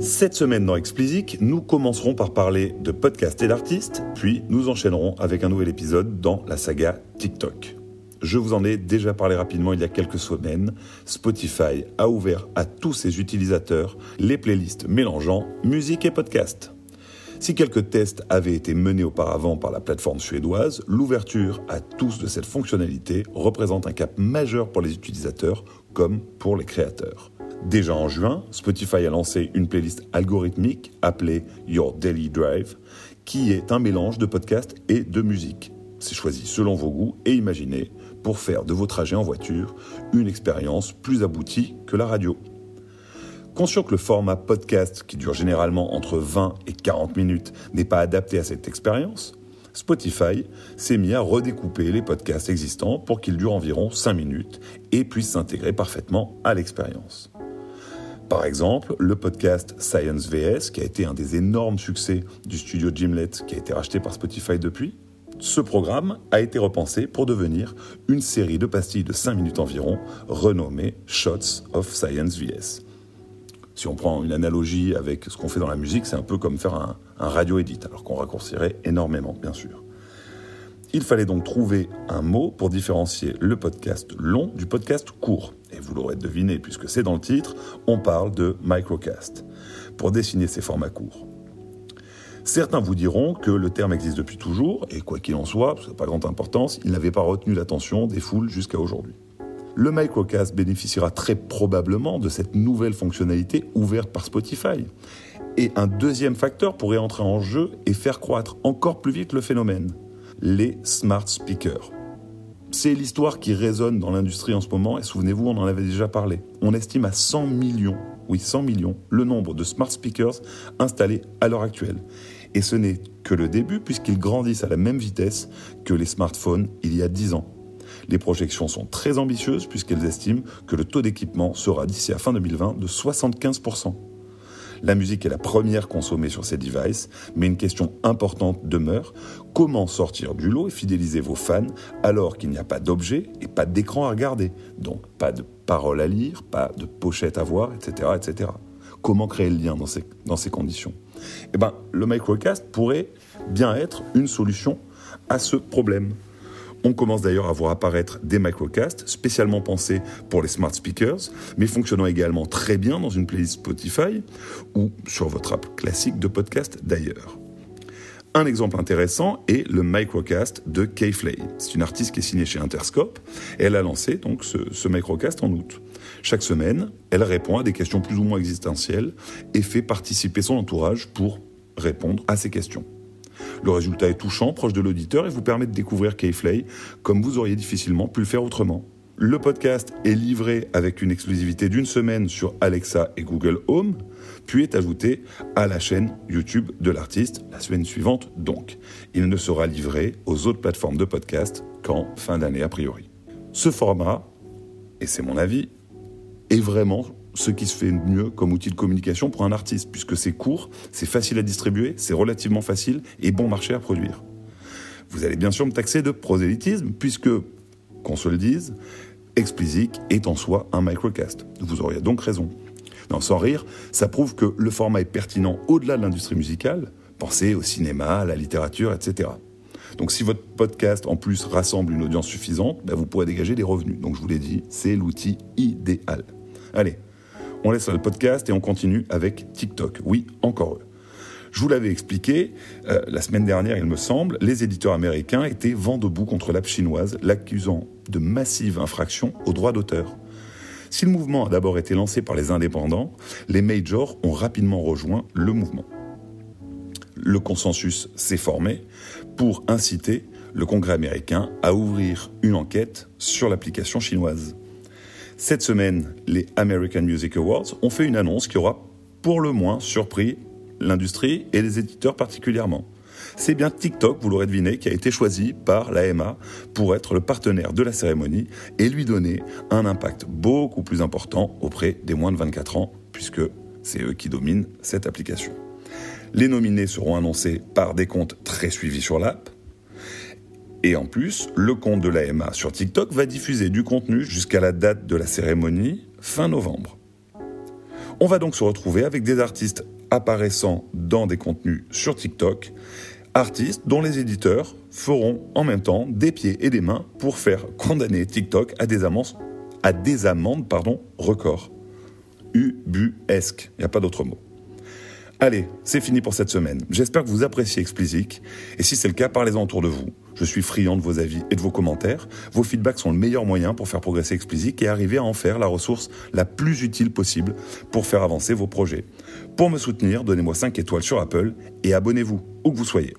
Cette semaine dans Explicit, nous commencerons par parler de podcast et d'artistes, puis nous enchaînerons avec un nouvel épisode dans la saga TikTok. Je vous en ai déjà parlé rapidement il y a quelques semaines. Spotify a ouvert à tous ses utilisateurs les playlists mélangeant musique et podcast. Si quelques tests avaient été menés auparavant par la plateforme suédoise, l'ouverture à tous de cette fonctionnalité représente un cap majeur pour les utilisateurs comme pour les créateurs. Déjà en juin, Spotify a lancé une playlist algorithmique appelée Your Daily Drive, qui est un mélange de podcasts et de musique. C'est choisi selon vos goûts et imaginé pour faire de vos trajets en voiture une expérience plus aboutie que la radio. Conscient que le format podcast, qui dure généralement entre 20 et 40 minutes, n'est pas adapté à cette expérience, Spotify s'est mis à redécouper les podcasts existants pour qu'ils durent environ 5 minutes et puissent s'intégrer parfaitement à l'expérience. Par exemple, le podcast Science VS, qui a été un des énormes succès du studio Gimlet, qui a été racheté par Spotify depuis, ce programme a été repensé pour devenir une série de pastilles de 5 minutes environ, renommée Shots of Science VS. Si on prend une analogie avec ce qu'on fait dans la musique, c'est un peu comme faire un, radio-edit, alors qu'on raccourcirait énormément, bien sûr. Il fallait donc trouver un mot pour différencier le podcast long du podcast court. Et vous l'aurez deviné, puisque c'est dans le titre, on parle de microcast, pour dessiner ces formats courts. Certains vous diront que le terme existe depuis toujours, et quoi qu'il en soit, ça n'a pas grande importance, il n'avait pas retenu l'attention des foules jusqu'à aujourd'hui. Le microcast bénéficiera très probablement de cette nouvelle fonctionnalité ouverte par Spotify. Et un deuxième facteur pourrait entrer en jeu et faire croître encore plus vite le phénomène, les smart speakers. C'est l'histoire qui résonne dans l'industrie en ce moment, et souvenez-vous, on en avait déjà parlé. On estime à 100 millions, oui 100 millions, le nombre de smart speakers installés à l'heure actuelle. Et ce n'est que le début, puisqu'ils grandissent à la même vitesse que les smartphones il y a 10 ans. Les projections sont très ambitieuses puisqu'elles estiment que le taux d'équipement sera d'ici à fin 2020 de 75%. La musique est la première consommée sur ces devices, mais une question importante demeure, comment sortir du lot et fidéliser vos fans alors qu'il n'y a pas d'objet et pas d'écran à regarder, donc pas de paroles à lire, pas de pochette à voir, etc. etc. Comment créer le lien dans ces, dans ces conditions? Eh bien, le microcast pourrait bien être une solution à ce problème. On commence d'ailleurs à voir apparaître des microcasts spécialement pensés pour les smart speakers, mais fonctionnant également très bien dans une playlist Spotify ou sur votre app classique de podcast d'ailleurs. Un exemple intéressant est le microcast de Kay Flay. C'est une artiste qui est signée chez Interscope et elle a lancé donc ce, ce microcast en août. Chaque semaine, elle répond à des questions plus ou moins existentielles et fait participer son entourage pour répondre à ces questions. Le résultat est touchant, proche de l'auditeur et vous permet de découvrir K-Flay comme vous auriez difficilement pu le faire autrement. Le podcast est livré avec une exclusivité d'une semaine sur Alexa et Google Home, puis est ajouté à la chaîne YouTube de l'artiste la semaine suivante donc. Il ne sera livré aux autres plateformes de podcast qu'en fin d'année a priori. Ce format, et c'est mon avis, est vraiment ce qui se fait mieux comme outil de communication pour un artiste, puisque c'est court, c'est facile à distribuer, c'est relativement facile et bon marché à produire. Vous allez bien sûr me taxer de prosélytisme, puisque, qu'on se le dise, Explicit est en soi un microcast. Vous auriez donc raison. Non, sans rire, ça prouve que le format est pertinent au-delà de l'industrie musicale. Pensez au cinéma, à la littérature, etc. Donc si votre podcast en plus rassemble une audience suffisante, ben, vous pourrez dégager des revenus. Donc je vous l'ai dit, c'est l'outil idéal. Allez, on laisse le podcast et on continue avec TikTok. Oui, encore eux. Je vous l'avais expliqué, euh, la semaine dernière, il me semble, les éditeurs américains étaient vent debout contre l'app chinoise, l'accusant de massives infractions aux droits d'auteur. Si le mouvement a d'abord été lancé par les indépendants, les majors ont rapidement rejoint le mouvement. Le consensus s'est formé pour inciter le Congrès américain à ouvrir une enquête sur l'application chinoise. Cette semaine, les American Music Awards ont fait une annonce qui aura pour le moins surpris l'industrie et les éditeurs particulièrement. C'est bien TikTok, vous l'aurez deviné, qui a été choisi par l'AMA pour être le partenaire de la cérémonie et lui donner un impact beaucoup plus important auprès des moins de 24 ans, puisque c'est eux qui dominent cette application. Les nominés seront annoncés par des comptes très suivis sur l'app, et en plus, le compte de l'AMA sur TikTok va diffuser du contenu jusqu'à la date de la cérémonie, fin novembre. On va donc se retrouver avec des artistes apparaissant dans des contenus sur TikTok, artistes dont les éditeurs feront en même temps des pieds et des mains pour faire condamner TikTok à des amendes, à des amendes pardon, records. Ubuesque, il n'y a pas d'autre mot. Allez, c'est fini pour cette semaine. J'espère que vous appréciez Explicit. Et si c'est le cas, parlez-en autour de vous. Je suis friand de vos avis et de vos commentaires. Vos feedbacks sont le meilleur moyen pour faire progresser Explicit et arriver à en faire la ressource la plus utile possible pour faire avancer vos projets. Pour me soutenir, donnez-moi 5 étoiles sur Apple et abonnez-vous, où que vous soyez.